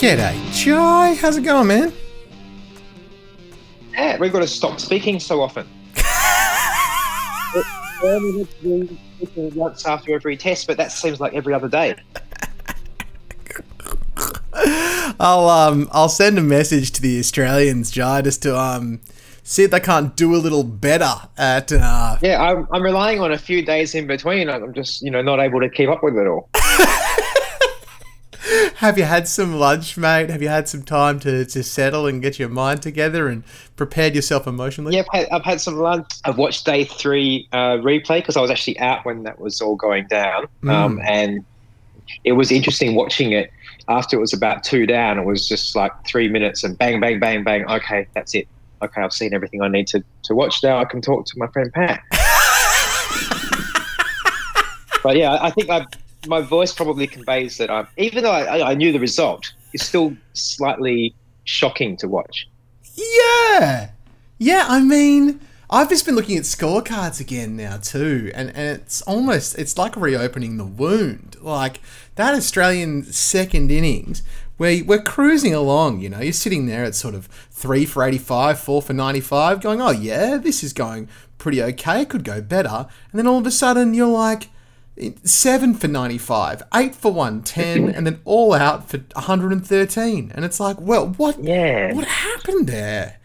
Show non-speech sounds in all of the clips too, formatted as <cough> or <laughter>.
G'day, Jai. How's it going, man? Yeah, we've got to stop speaking so often. <laughs> once after every test, but that seems like every other day. I'll um I'll send a message to the Australians, Jai, just to um see if they can't do a little better at uh Yeah, I'm, I'm relying on a few days in between. I'm just, you know, not able to keep up with it all. <laughs> have you had some lunch, mate? Have you had some time to, to settle and get your mind together and prepared yourself emotionally? Yeah, I've had, I've had some lunch. I've watched day three uh, replay because I was actually out when that was all going down. Um, and it was interesting watching it after it was about two down. It was just like three minutes and bang, bang, bang, bang. Okay, that's it. Okay, I've seen everything I need to, to watch now. I can talk to my friend Pat. <laughs> but yeah, I think I, my voice probably conveys that I'm, even though I, I knew the result, it's still slightly shocking to watch. Yeah. Yeah, I mean, I've just been looking at scorecards again now too, and, and it's almost it's like reopening the wound. Like that Australian second innings where we're cruising along, you know, you're sitting there at sort of three for 85, four for 95, going, oh yeah, this is going pretty okay, it could go better. And then all of a sudden you're like, seven for 95, eight for 110, <laughs> and then all out for 113. And it's like, well, what, Yeah. what happened there?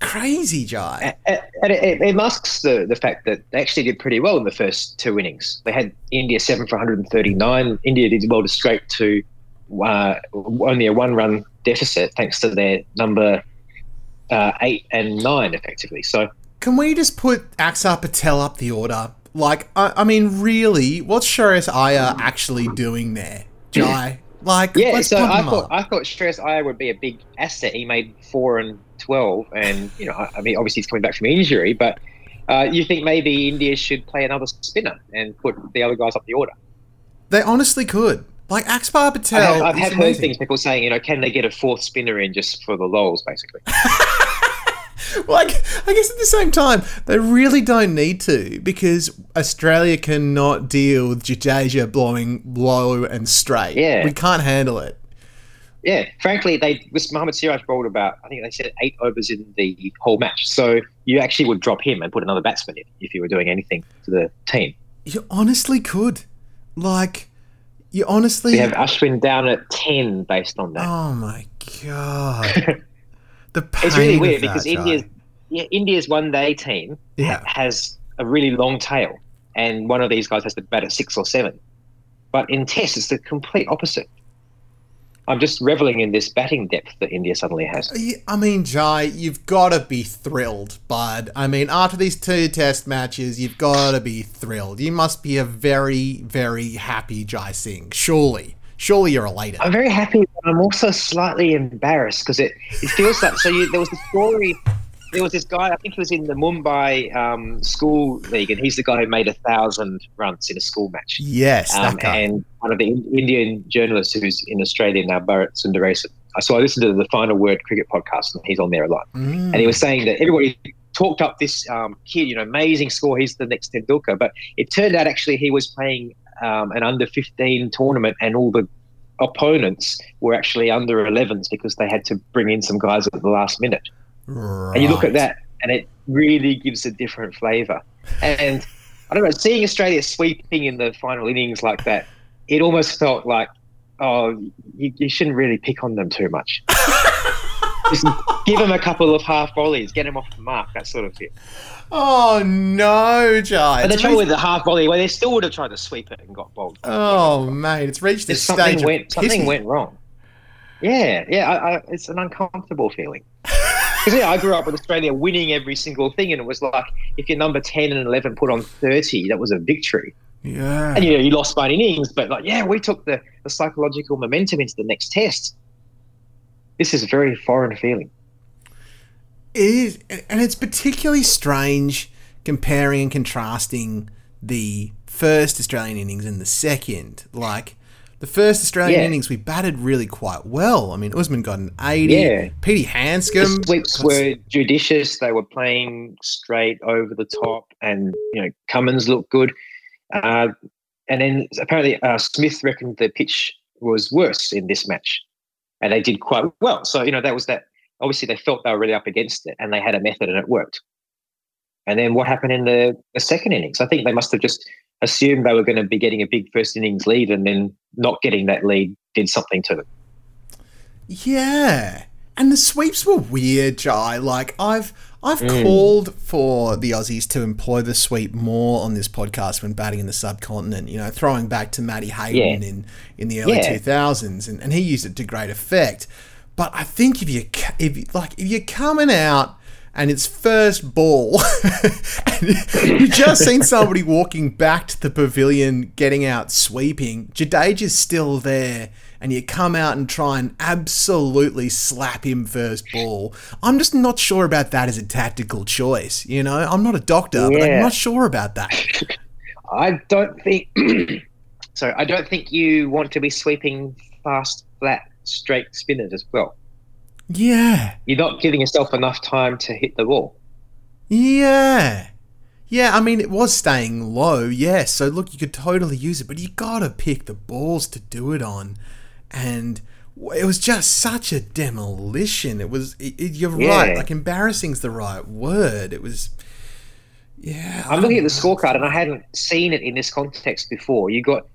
Crazy, Jai. And it, it masks the, the fact that they actually did pretty well in the first two innings. They had India seven for 139. India did well to scrape to uh, only a one run deficit thanks to their number uh, eight and nine, effectively. So, Can we just put Axar Patel up the order? Like, I, I mean, really, what's Shreyas Iyer actually doing there, Jai? Like, yeah, so I thought. I thought Shreyas Iyer would be a big asset. He made four and twelve, and you know, I I mean, obviously he's coming back from injury, but uh, you think maybe India should play another spinner and put the other guys up the order? They honestly could. Like, Axar I Patel. have, I've had heard amazing. things people saying, you know, can they get a fourth spinner in just for the lols, basically? <laughs> Like, I guess at the same time, they really don't need to because Australia cannot deal with Jadeja blowing low and straight. Yeah. We can't handle it. Yeah, frankly, they was Mohammad Siraj bowled about I think they said eight overs in the whole match. So you actually would drop him and put another batsman in if you were doing anything to the team. You honestly could. Like, you honestly. You have Ashwin down at ten based on that. Oh my god. <laughs> The pain it's really weird because. India's yeah, India's one day team Yeah. has a really long tail, and one of these guys has to bat at six or seven. But in Test, it's the complete opposite. I'm just reveling in this batting depth that India suddenly has. Uh, I mean, Jai, you've got to be thrilled, bud. I mean, after these two test matches, you've got to be thrilled. You must be a very, very happy Jai Singh. Surely. Surely you're elated. I'm very happy, but I'm also slightly embarrassed because it, it feels like so. You, there was a story. There was this guy. I think he was in the Mumbai um, school league, and he's the guy who made a thousand runs in a school match. Yes, Um, and one of the In- Indian journalists who's in Australia now, Bharat Sundaresan. So I listened to the Final Word cricket podcast, and he's on there a lot. Mm. And he was saying that everybody talked up this um, kid, you know, amazing score. He's the next Tendulkar. But it turned out actually he was playing um, an under 15 tournament, and all the opponents were actually under 11s because they had to bring in some guys at the last minute. And you look at that, and it really gives a different flavour. And I don't know, seeing Australia sweeping in the final innings like that, it almost felt like, oh, you, you shouldn't really pick on them too much. <laughs> Just give them a couple of half volleys, get them off the mark, that sort of thing. Oh, no, Jai. But the trouble with the half volley, well, they still would have tried to sweep it and got bowled. Oh, mate. It's reached this something stage. went something went wrong. Yeah, yeah, I, I, it's an uncomfortable feeling. <laughs> Because yeah, I grew up with Australia winning every single thing, and it was like if your number ten and eleven put on thirty, that was a victory. Yeah. And you know, you lost by innings, but like, yeah, we took the, the psychological momentum into the next test. This is a very foreign feeling. It is, and it's particularly strange comparing and contrasting the first Australian innings and the second. Like, the first Australian Yeah. innings we batted really quite well. I mean, Usman got an 80. Yeah. Petey The sweeps were judicious. They were playing straight over the top, and you know Cummins looked good. Uh, and then apparently uh, Smith reckoned the pitch was worse in this match, and they did quite well. So you know that was that. Obviously, they felt they were really up against it, and they had a method, and it worked. And then what happened in the, the second innings? I think they must have just assumed they were going to be getting a big first innings lead, and then not getting that lead did something to them. Yeah. And the sweeps were weird, Jai. Like I've I've Mm. called for the Aussies to employ the sweep more on this podcast when batting in the subcontinent, you know, throwing back to Matty Hayden in, in the early Yeah. 2000s and, and he used it to great effect. But I think if you if like if you're coming out and it's first ball <laughs> and you just seen <laughs> somebody walking back to the pavilion getting out sweeping, Jadeja's still there and you come out and try and absolutely slap him first ball. I'm just not sure about that as a tactical choice, you know? I'm not a doctor, but I'm not sure about that. <laughs> I don't think <clears throat> so. I don't think you want to be sweeping fast, flat, straight spinners as well. Yeah. You're not giving yourself enough time to hit the ball. Yeah. Yeah, I mean, it was staying low, yes. So, look, you could totally use it, but you gotta pick the balls to do it on. And it was just such a demolition. It was, it, it- you're right, Yeah. like, embarrassing's the right word. It was, yeah. I'm looking at the scorecard and I hadn't seen it in this context before. You got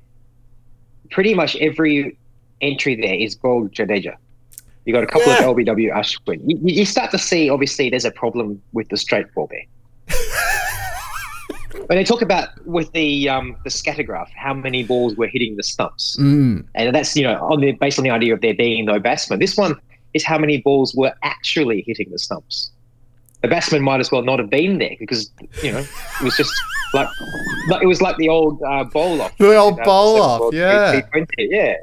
pretty much every entry there is ball Jadeja. You got a couple Yeah. of LBW Ashwin. You you start to see, obviously, there's a problem with the straight ball there. When they talk about with the um, the scatter graph, how many balls were hitting the stumps, Mm, and that's you know on the based on the idea of there being no batsman. This one is how many balls were actually hitting the stumps. The batsman might as well not have been there because you know it was just like, like it was like the old uh, bowl off. The old bowl off, yeah. Yeah.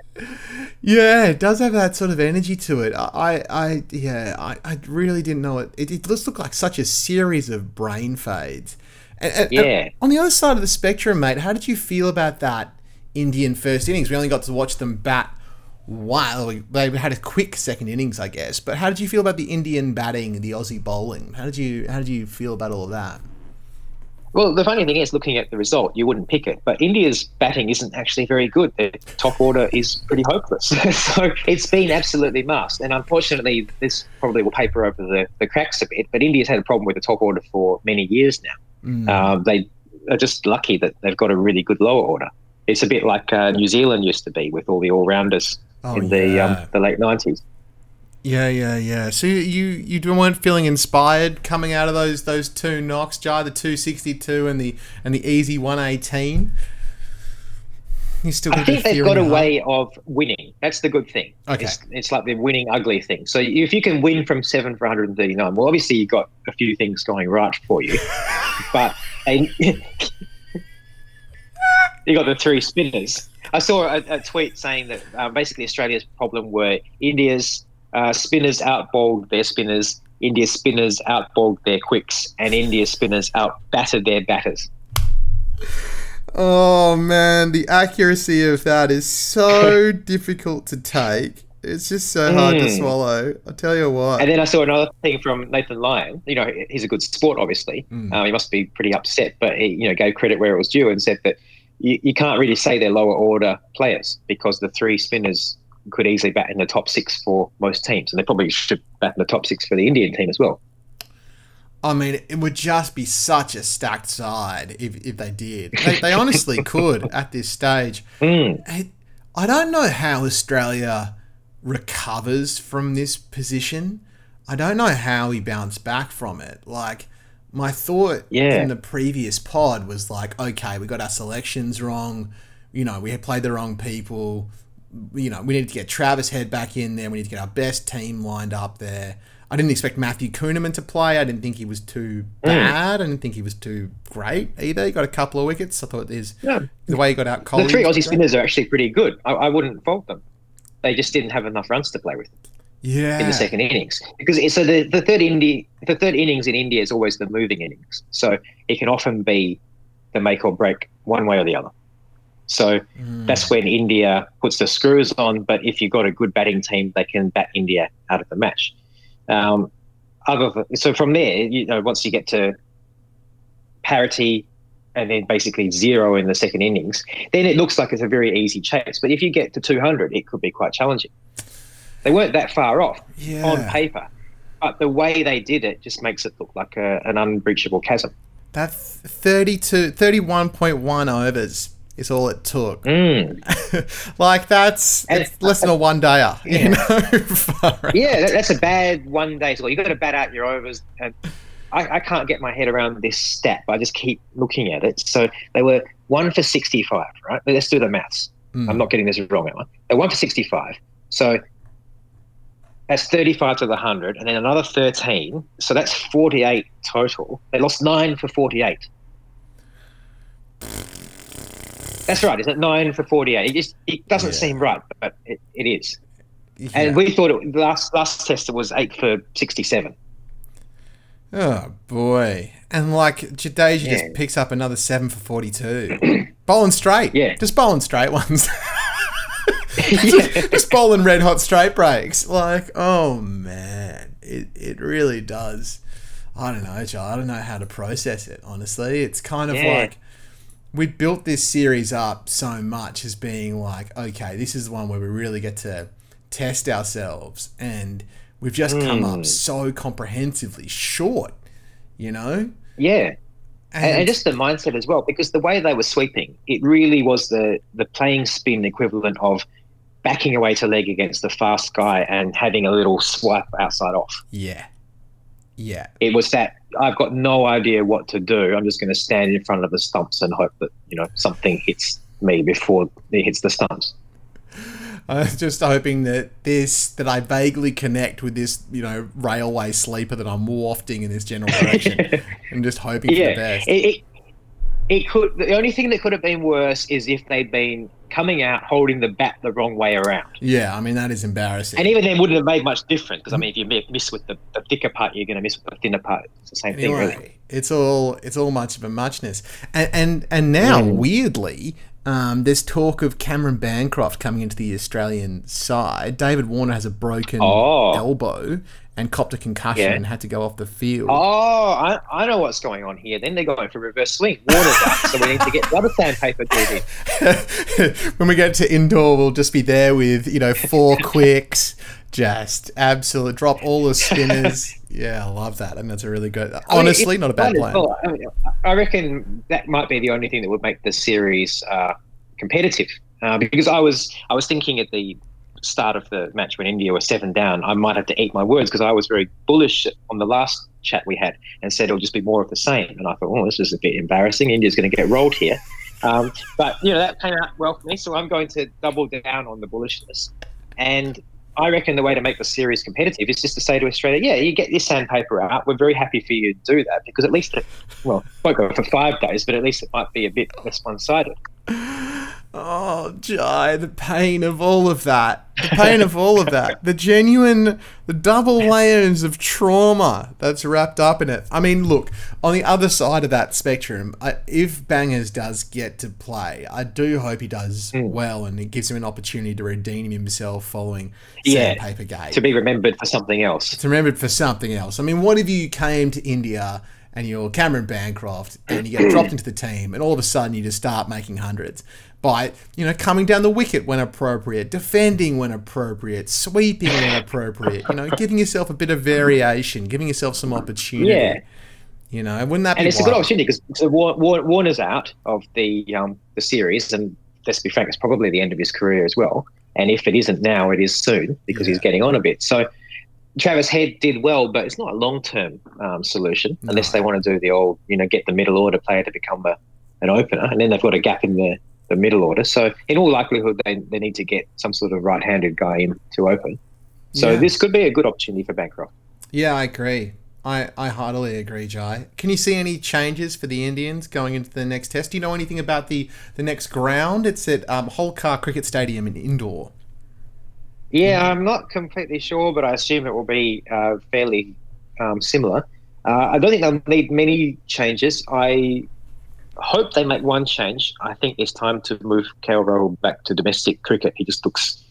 yeah, it does have that sort of energy to it. I, I, I yeah, I, I really didn't know it. It, it just looked like such a series of brain fades. And, and- and Yeah. on the other side of the spectrum, mate, how did you feel about that Indian first innings? We only got to watch them bat. while they had a quick second innings, I guess. But how did you feel about the Indian batting, the Aussie bowling? How did you how did you feel about all of that? Well, the funny thing is, looking at the result, you wouldn't pick it. But India's batting isn't actually very good. The top order is pretty hopeless. <laughs> so it's been absolutely masked. And unfortunately, this probably will paper over the, the cracks a bit. But India's had a problem with the top order for many years now. Mm. Um, they are just lucky that they've got a really good lower order. It's a bit like uh, New Zealand used to be with all the all rounders Oh, in the yeah. um, the late nineties. Yeah, yeah, yeah. So you you you weren't feeling inspired coming out of those those two knocks, Jai, the two sixty two and the and the easy one eighteen. You still I got a bit think they've got a heart? way of winning. That's the good thing. Okay. It's, it's like the winning ugly thing. So if you can win from seven for 139, well, obviously you've got a few things going right for you. <laughs> but <laughs> you got the three spinners. I saw a, a tweet saying that uh, basically Australia's problem were India's uh, spinners outbowled their spinners, India's spinners outbowled their quicks, and India's spinners outbattered their batters. Oh man, the accuracy of that is so <laughs> difficult to take. It's just so hard to Mm. swallow. I tell you what. And then I saw another thing from Nathan Lyon. You know, he's a good sport, obviously. Mm. Um, he must be pretty upset, but he, you know, gave credit where it was due and said that you, you can't really say they're lower order players because the three spinners could easily bat in the top six for most teams, and they probably should bat in the top six for the Indian team as well. I mean, it would just be such a stacked side if, if they did. They, they honestly <laughs> could at this stage. Mm. I don't know how Australia recovers from this position. I don't know how he bounced back from it. Like, my thought Yeah. in the previous pod was like, okay, we got our selections wrong. You know, we had played the wrong people. You know, we need to get Travis Head back in there. We need to get our best team lined up there. I didn't expect Matthew Kuhnemann to play. I didn't think he was too hmm. bad. I didn't think he was too great either. He got a couple of wickets. I thought his Yeah. the way he got out The three Aussie spinners are actually pretty good. I, I wouldn't fault them. They just didn't have enough runs to play with. Yeah. in the second innings because so the, the third Indi- the third innings in India is always the moving innings, so it can often be the make or break one way or the other. So that's when India puts the screws on. But if you've got a good batting team, they can bat India out of the match. Um, other so from there, you know, once you get to parity and then basically zero in the second innings, then it looks like it's a very easy chase. But if you get to 200, it could be quite challenging. They weren't that far off Yeah. on paper, but the way they did it just makes it look like a, an unbreachable chasm. That 32, 31.1 overs is all it took. Mm. <laughs> like that's And- less than a one dayer. Yeah. You know, <laughs> Yeah, that's a bad one day score. You've got to bat out your overs. And I, I can't get my head around this stat, but I just keep looking at it. So they were one for 65, right? Let's do the maths. Mm. I'm not getting this wrong, am I? They're one for 65. So that's 35 to the 100, and then another 13. So that's 48 total. They lost nine for 48. That's right, isn't it? Nine for 48. It just it doesn't Yeah. seem right, but it, it is. Yeah. And we thought it, the last last test it was eight for 67. Oh boy! And like Jadeja Yeah. just picks up another seven for forty-two, <clears throat> bowling straight. Yeah. just bowling straight ones. <laughs> <laughs> yeah. just bowling red hot straight breaks. Like, oh man, it it really does. I don't know, Joe. I don't know how to process it. Honestly, it's kind of Yeah. like we built this series up so much as being like, okay, this is the one where we really get to test ourselves, and we've just come up Mm. so comprehensively short. You know, Yeah. And, and just the mindset as well, because the way they were sweeping, it really was the the playing spin equivalent of backing away to leg against the fast guy and having a little swipe outside off. yeah, yeah, It was that I've got no idea what to do. I'm just going to stand in front of the stumps and hope that you know something hits me before it hits the stumps. I'm just hoping that this that I vaguely connect with this, you know, railway sleeper that I'm wafting in this general direction. <laughs> I'm just hoping for the yeah, best. it, it it could. The only thing that could have been worse is if they'd been coming out holding the bat the wrong way around. yeah, I mean that is embarrassing. And even then, wouldn't have made much difference because I mean, if you mi- miss with the, the thicker part, you're going to miss with the thinner part. It's the same thing, really. it's all it's all much of a muchness. And and, and now Mm. weirdly, um, there's talk of Cameron Bancroft coming into the Australian side. David Warner has a broken Oh. elbow and copped a concussion Yeah. and had to go off the field. Oh, I, I know what's going on here. Then they're going for reverse swing. Warner's out, so we need to get other sandpaper in. <laughs> when we get to Indore, we'll just be there with you know four <laughs> quicks, just absolute drop all the spinners. <laughs> Yeah, I love that, I and that's a really good. I mean, Honestly, not a bad plan. well. I, mean, I reckon that might be the only thing that would make the series uh, competitive. Uh, because I was I was thinking at the start of the match when India were seven down, I might have to eat my words because I was very bullish on the last chat we had and said it'll just be more of the same. And I thought, oh, this is a bit embarrassing. India's going to get rolled here. Um, but you know that came out well for me, so I'm going to double down on the bullishness. And I reckon the way to make the series competitive is just to say to Australia, yeah, you get your sandpaper out. We're very happy for you to do that because at least, it, well, won't go for five days, but at least it might be a bit less one-sided. Oh, Jai, the pain of all of that. The pain of all of that. The genuine, the double layers of trauma that's wrapped up in it. I mean, look, on the other side of that spectrum, I, if Bangers does get to play, I do hope he does Mm. well and it gives him an opportunity to redeem himself following Yeah, Sandpaper Gate. To be remembered for something else. It's remembered for something else. I mean, what if you came to India and you're Cameron Bancroft and you get <clears throat> dropped into the team and all of a sudden you just start making hundreds by, you know, coming down the wicket when appropriate, defending when appropriate, sweeping when appropriate, you know, giving yourself a bit of variation, giving yourself some opportunity. Yeah. You know, wouldn't that And be it's a good opportunity because Warner's out of the um, the series, and let's be frank, it's probably the end of his career as well. And if it isn't now, it is soon because he's getting on a bit. So Travis Head did well, but it's not a long term um, solution unless No. they want to do the old, you know, get the middle order player to become a, an opener, and then they've got a gap in the, the middle order. So in all likelihood, they, they need to get some sort of right handed guy in to open. So Yeah. this could be a good opportunity for Bancroft. Yeah, I agree. I, I heartily agree, Jai. Can you see any changes for the Indians going into the next test? Do you know anything about the, the next ground? It's at um, Holkar Cricket Stadium in Indore. Yeah, I'm not completely sure, but I assume it will be uh, fairly um, similar. Uh, I don't think they'll need many changes. I hope they make one change. I think it's time to move KL Rahul back to domestic cricket. He just looks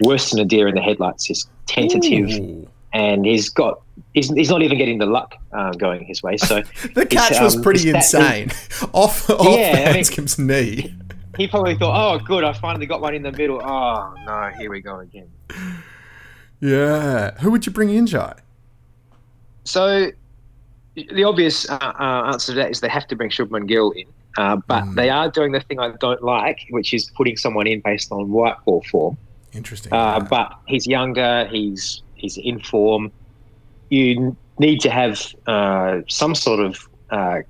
worse than a deer in the headlights. He's tentative, Ooh. and he's got he's, he's not even getting the luck uh, going his way. So <laughs> The catch It's, was um, pretty insane. <laughs> off off Yeah, I mean- knee. he probably thought, "Oh, good, I finally got one in the middle." Oh no, here we go again. Yeah. Who would you bring in, Jai? So the obvious uh, uh, answer to that is they have to bring Shubman Gill in, uh, but Mm. they are doing the thing I don't like, which is putting someone in based on white ball form. Interesting. Uh, yeah. but he's younger. He's he's in form. You need to have uh, some sort of uh,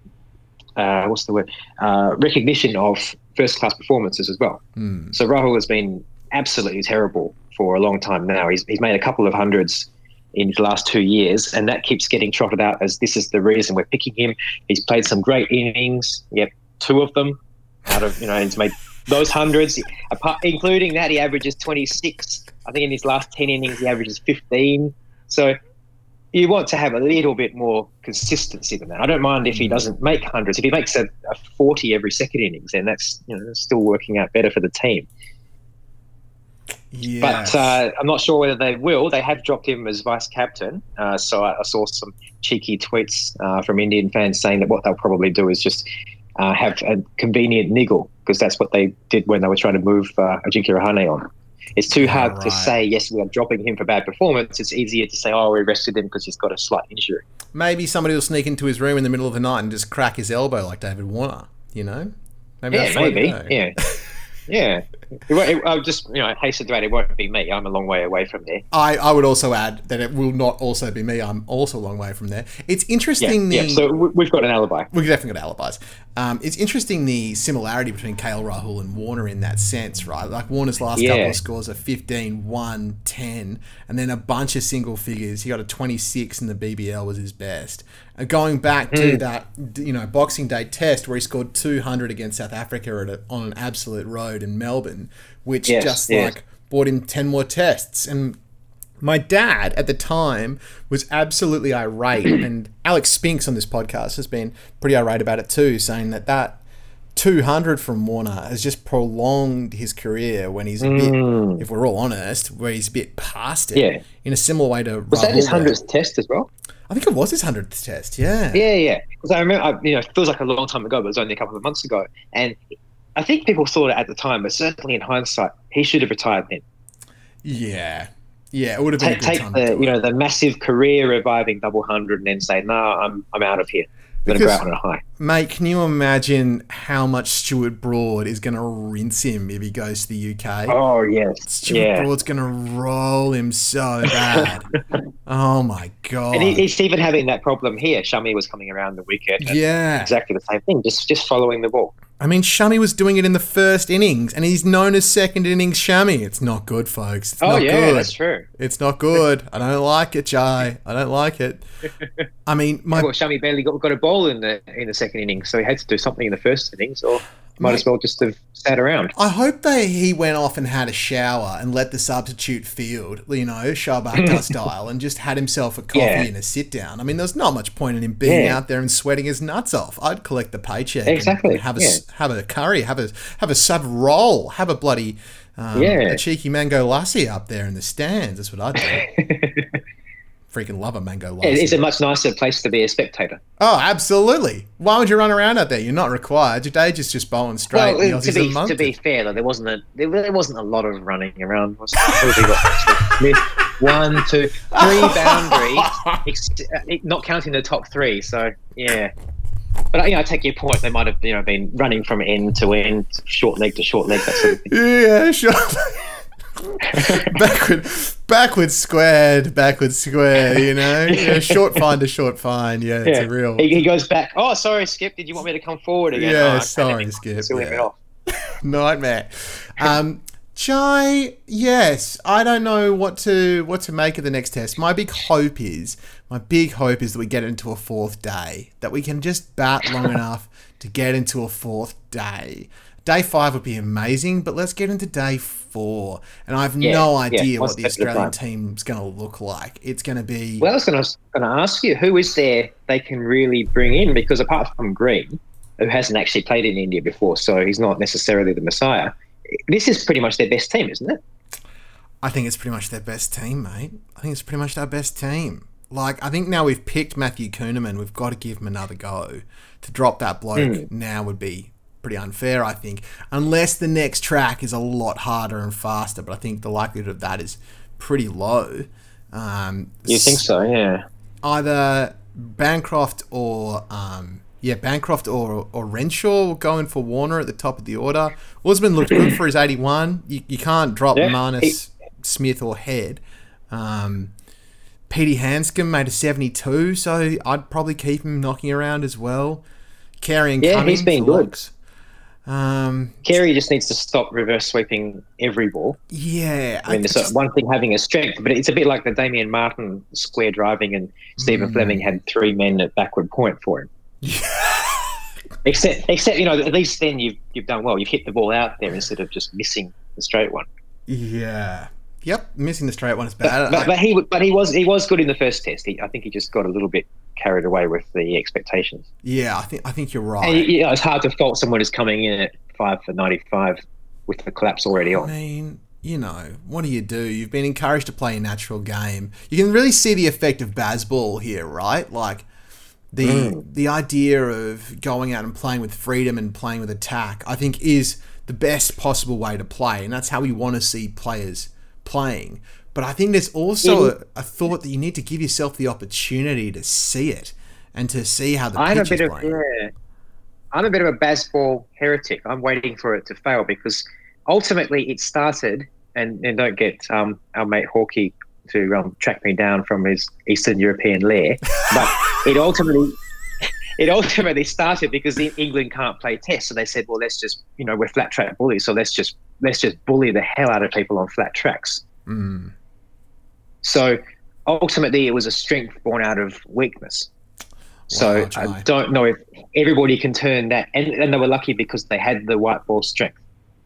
uh, what's the word uh, recognition of first class performances as well. Hmm. So Rahul has been absolutely terrible for a long time now. He's he's made a couple of hundreds in his last two years, and that keeps getting trotted out as this is the reason we're picking him. He's played some great innings. Yep, two of them out of you know he's made those hundreds, apart, including that he averages 26. I think in his last 10 innings he averages 15. So you want to have a little bit more consistency than that. I don't mind if he mm. doesn't make hundreds. If he makes a, a 40 every second innings, then that's you know that's still working out better for the team. Yes. But uh, I'm not sure whether they will. They have dropped him as vice captain. Uh, so I, I saw some cheeky tweets uh, from Indian fans saying that what they'll probably do is just uh, have a convenient niggle because that's what they did when they were trying to move uh, Ajinkya Rahane on. It's too hard right. to say, yes, we are dropping him for bad performance. It's easier to say, oh, we rested him because he's got a slight injury. Maybe somebody will sneak into his room in the middle of the night and just crack his elbow like David Warner. You know? Maybe yeah, that's the way to maybe. Yeah. <laughs> Yeah. It, I'll just, you know, hasten to add, it won't be me. I'm a long way away from there. I, I would also add that it will not also be me. I'm also a long way from there. It's Yeah, interesting. the, yeah. So we- we've got an alibi. We've definitely got alibis. Um, it's interesting the similarity between KL Rahul and Warner in that sense, right? Like Warner's last Yeah. couple of scores are 15, 1, 10, and then a bunch of single figures. He got a 26 in the BBL was his best. And going back to Hmm. that, you know, Boxing Day test where he scored 200 against South Africa at a, on an absolute road in Melbourne, which Yes, just yes. like bought him 10 more tests. And my dad at the time was absolutely irate, <clears throat> and Alex Spinks on this podcast has been pretty irate about it too, saying that that 200 from Warner has just prolonged his career when he's a bit, if we're all honest, where he's a bit past it. Mm. Yeah. In a similar way to Was that his hundredth test as well? I think it was his 100th test, yeah. Yeah, yeah. Because I remember, I, you know, it feels like a long time ago, but it was only a couple of months ago. And I think people thought it at the time, but certainly in hindsight, he should have retired then. Yeah. Yeah, it would have been Take, a good take the, you know, the massive career reviving double hundred, and then say, "No, I'm, I'm out of here. I'm going go Because- out on a high." Mate, can you imagine how much Stuart Broad is going to rinse him if he goes to the UK? Oh yes, Stuart yeah. Broad's going to roll him so bad. <laughs> oh my god. And he, he's even having that problem here. Shami was coming around the weekend. yeah. Exactly the same thing. Just, just following the ball. I mean, Shami was doing it in the first innings, and he's known as second innings Shami. It's not good, folks. It's Oh not yeah, good. that's true. It's not good. I don't like it, Jai. I don't like it. <laughs> I mean, my Well, Shami barely got, got a ball in the in the second innings, so he had to do something in the first innings, or might as well just have sat around. I hope that he went off and had a shower and let the substitute field, you know, Shoaib Akhtar <laughs> style, and just had himself a coffee Yeah. and a sit down. I mean, there's not much point in him being Yeah. out there and sweating his nuts off. I'd collect the paycheck, Exactly, and have a s- have a curry, have a have a sub roll, have a bloody um, Yeah. a cheeky mango lassi up there in the stands. That's what I'd do. <laughs> Freaking love a mango lassi. It's a much nicer place to be a spectator. oh, absolutely. Why would you run around out there? You're not required. Your day just just bowling straight. Well, to be to be fair, though, there wasn't a there wasn't a lot of running around. Was there? What have we got? Smith, <laughs> one, two, three boundaries, <laughs> ex- uh, not counting the top three. So yeah, but you know, I take your point. They might have you know been running from end to end, short leg to short leg, that sort of thing. Yeah, sure. <laughs> <laughs> backward, backward squared, backward square. You know, <laughs> yeah, short fine to short find. Yeah, it's a real He, he goes back. Oh, sorry, Skip. Did you want me to come forward again? Yeah, oh, sorry, Skip, yeah. <laughs> nightmare. Um, Jai, yes, I don't know what to what to make of the next test. My big hope is my big hope is that we get into a fourth day, that we can just bat long enough to get into a fourth day. Day five would be amazing, but let's get into day four. And I have Yeah, no idea one what the step at a Australian team's going to look like. It's going to be Well, I was going to ask you, who is there they can really bring in? Because apart from Green, who hasn't actually played in India before, so he's not necessarily the Messiah. This is pretty much their best team, isn't it? I think it's pretty much their best team, mate. I think it's pretty much our best team. Like, I think now we've picked Matthew Kuhnemann, we've got to give him another go. To drop that bloke Mm. now would be pretty unfair, I think. Unless the next track is a lot harder and faster, but I think the likelihood of that is pretty low. Um, You think so? Yeah. either Bancroft or um, yeah, Bancroft or or Renshaw going for Warner at the top of the order. Usman looked good for his eighty one. You, you can't drop Yeah, Marnus, Smith or Head. Um, Petey Handscomb made a seventy two, so I'd probably keep him knocking around as well. Carrying Yeah, Cumming he's been good. looks. Um, Carey just needs to stop reverse sweeping every ball. yeah, I mean, just- one thing having a strength, but it's a bit like the Damien Martyn square driving, and Stephen Mm. Fleming had three men at backward point for him. <laughs> except, except you know, at least then you've you've done well. You've hit the ball out there instead of just missing the straight one. yeah, yep. Missing the straight one is bad. But, but he but he was he was good in the first test. He, I think he just got a little bit carried away with the expectations. yeah, I think I think you're right. And you know, it's hard to fault someone who's coming in at five for ninety five with the collapse already on. I mean, you know, what do you do? You've been encouraged to play a natural game. You can really see the effect of Bazball here, right? Like the Mm. the idea of going out and playing with freedom and playing with attack, I think is the best possible way to play, and that's how we want to see players playing. But I think there's also a, a thought that you need to give yourself the opportunity to see it and to see how the I'm a pitch is bit of playing. yeah. I'm a bit of a Bazball heretic. I'm waiting for it to fail because ultimately it started, and, and don't get um, our mate Hawkey to um, track me down from his Eastern European lair, but <laughs> it ultimately it ultimately started because England can't play tests, so they said, well, let's just you know we're flat track bullies, so let's just let's just bully the hell out of people on flat tracks. Mm. So ultimately, it was a strength born out of weakness. So Wow, Jai. I don't know if everybody can turn that, and, and they were lucky because they had the white ball strength.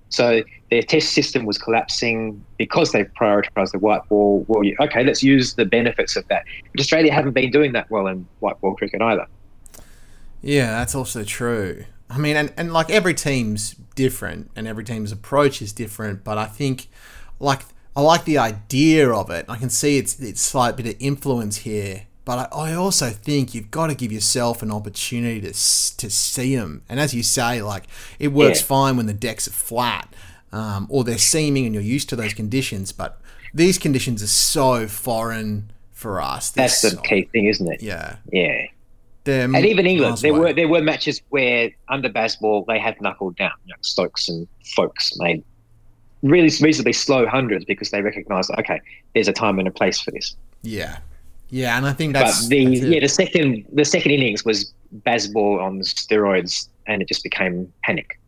So their test system was collapsing because they prioritised the white ball. Well, okay, let's use the benefits of that. But Australia haven't been doing that well in white ball cricket either. Yeah, that's also true. I mean, and, and like every team's different and every team's approach is different, but I think like I like the idea of it. I can see it's it's slight bit of influence here, but I, I also think you've got to give yourself an opportunity to to see them. And as you say, like it works Yeah. fine when the decks are flat um, or they're seaming and you're used to those conditions, but these conditions are so foreign for us. They're That's the so- key thing, isn't it? Yeah, Yeah. they're And even England, there away. were there were matches where under Bazball they had knuckled down. You know, Stokes and Foakes made really reasonably slow hundreds because they recognised, okay, there's a time and a place for this. Yeah, yeah, and I think that's but the that's yeah the second the second innings was Bazball on steroids, and it just became panic.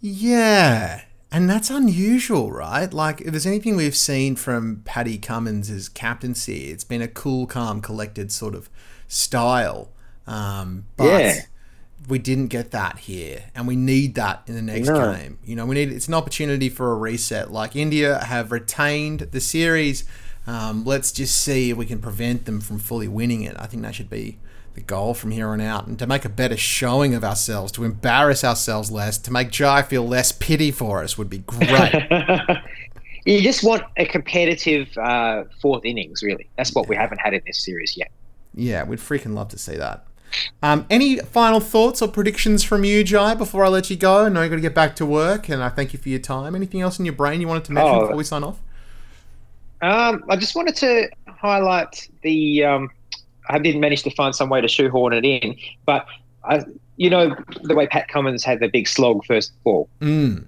yeah, and that's unusual, right? Like, if there's anything we've seen from Paddy Cummins' captaincy, it's been a cool, calm, collected sort of style. Um, but Yeah. We didn't get that here, and we need that in the next No. game. You know, we need it's an opportunity for a reset. Like India have retained the series. Um, let's just see if we can prevent them from fully winning it. I think that should be the goal from here on out, and to make a better showing of ourselves, to embarrass ourselves less, to make Jai feel less pity for us would be great. <laughs> you just want a competitive uh, fourth innings, really. That's what we haven't had in this series yet. yeah, we'd freaking love to see that. Um, any final thoughts or predictions from you, Jai, before I let you go? I know you've got to get back to work, and I thank you for your time. Anything else in your brain you wanted to mention Oh. before we sign off? Um, I just wanted to highlight the. Um, I didn't manage to find some way to shoehorn it in, but I, you know the way Pat Cummins had the big slog first ball. Mm.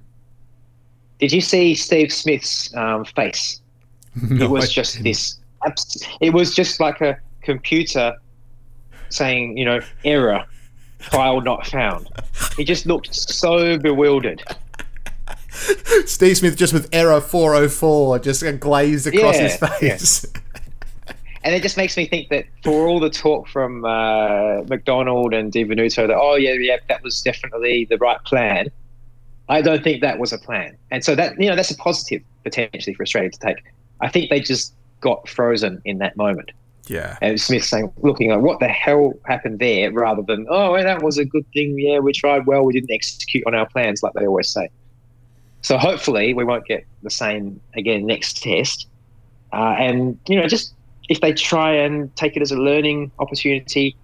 Did you see Steve Smith's um, face? <laughs> No, it was I just didn't. this. It was just like a computer saying, you know, error, file not found. He just looked so bewildered. Steve Smith just with error 404 just glazed across Yeah, his face. <laughs> And it just makes me think that for all the talk from uh, McDonald and DiVenuto that, oh, yeah, yeah, that was definitely the right plan, I don't think that was a plan. And so that, you know, that's a positive potentially for Australia to take. I think they just got frozen in that moment. Yeah. And Smith saying, looking like, what the hell happened there, rather than, oh, that was a good thing. Yeah, we tried well. We didn't execute on our plans, like they always say. So hopefully we won't get the same again next test. Uh, and, you know, just if they try and take it as a learning opportunity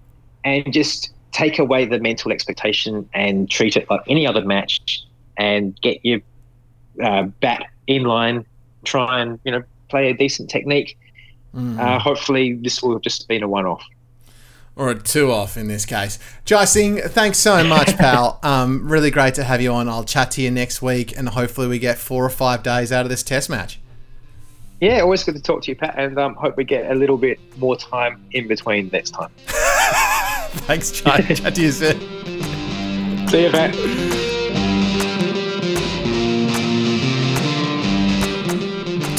and just take away the mental expectation and treat it like any other match and get your uh, bat in line, try and, you know, play a decent technique. Mm. Uh, hopefully, this will have just been a one off or a two off in this case. Jai Singh, thanks so much, <laughs> pal. Um, really great to have you on. I'll chat to you next week, and hopefully we get four or five days out of this test match. Yeah, always good to talk to you, Pat, and um, hope we get a little bit more time in between next time. <laughs> thanks, Jai. <laughs> chat to you soon. See you, Pat.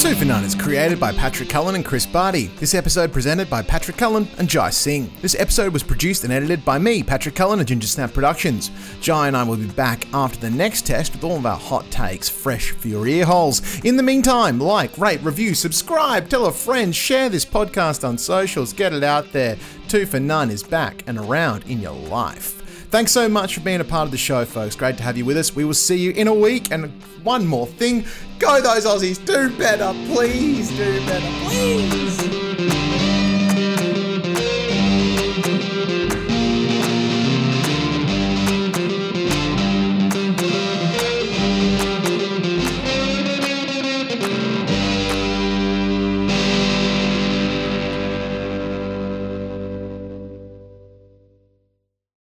Two for None is created by Patrick Cullen and Chris Barty. This episode presented by Patrick Cullen and Jai Singh. This episode was produced and edited by me, Patrick Cullen of Ginger Snap Productions. Jai and I will be back after the next test with all of our hot takes fresh for your ear holes. In the meantime, like, rate, review, subscribe, tell a friend, share this podcast on socials, get it out there. Two for None is back and around in your life. Thanks so much for being a part of the show, folks. Great to have you with us. We will see you in a week. And one more thing go those Aussies, do better, please, do better, please.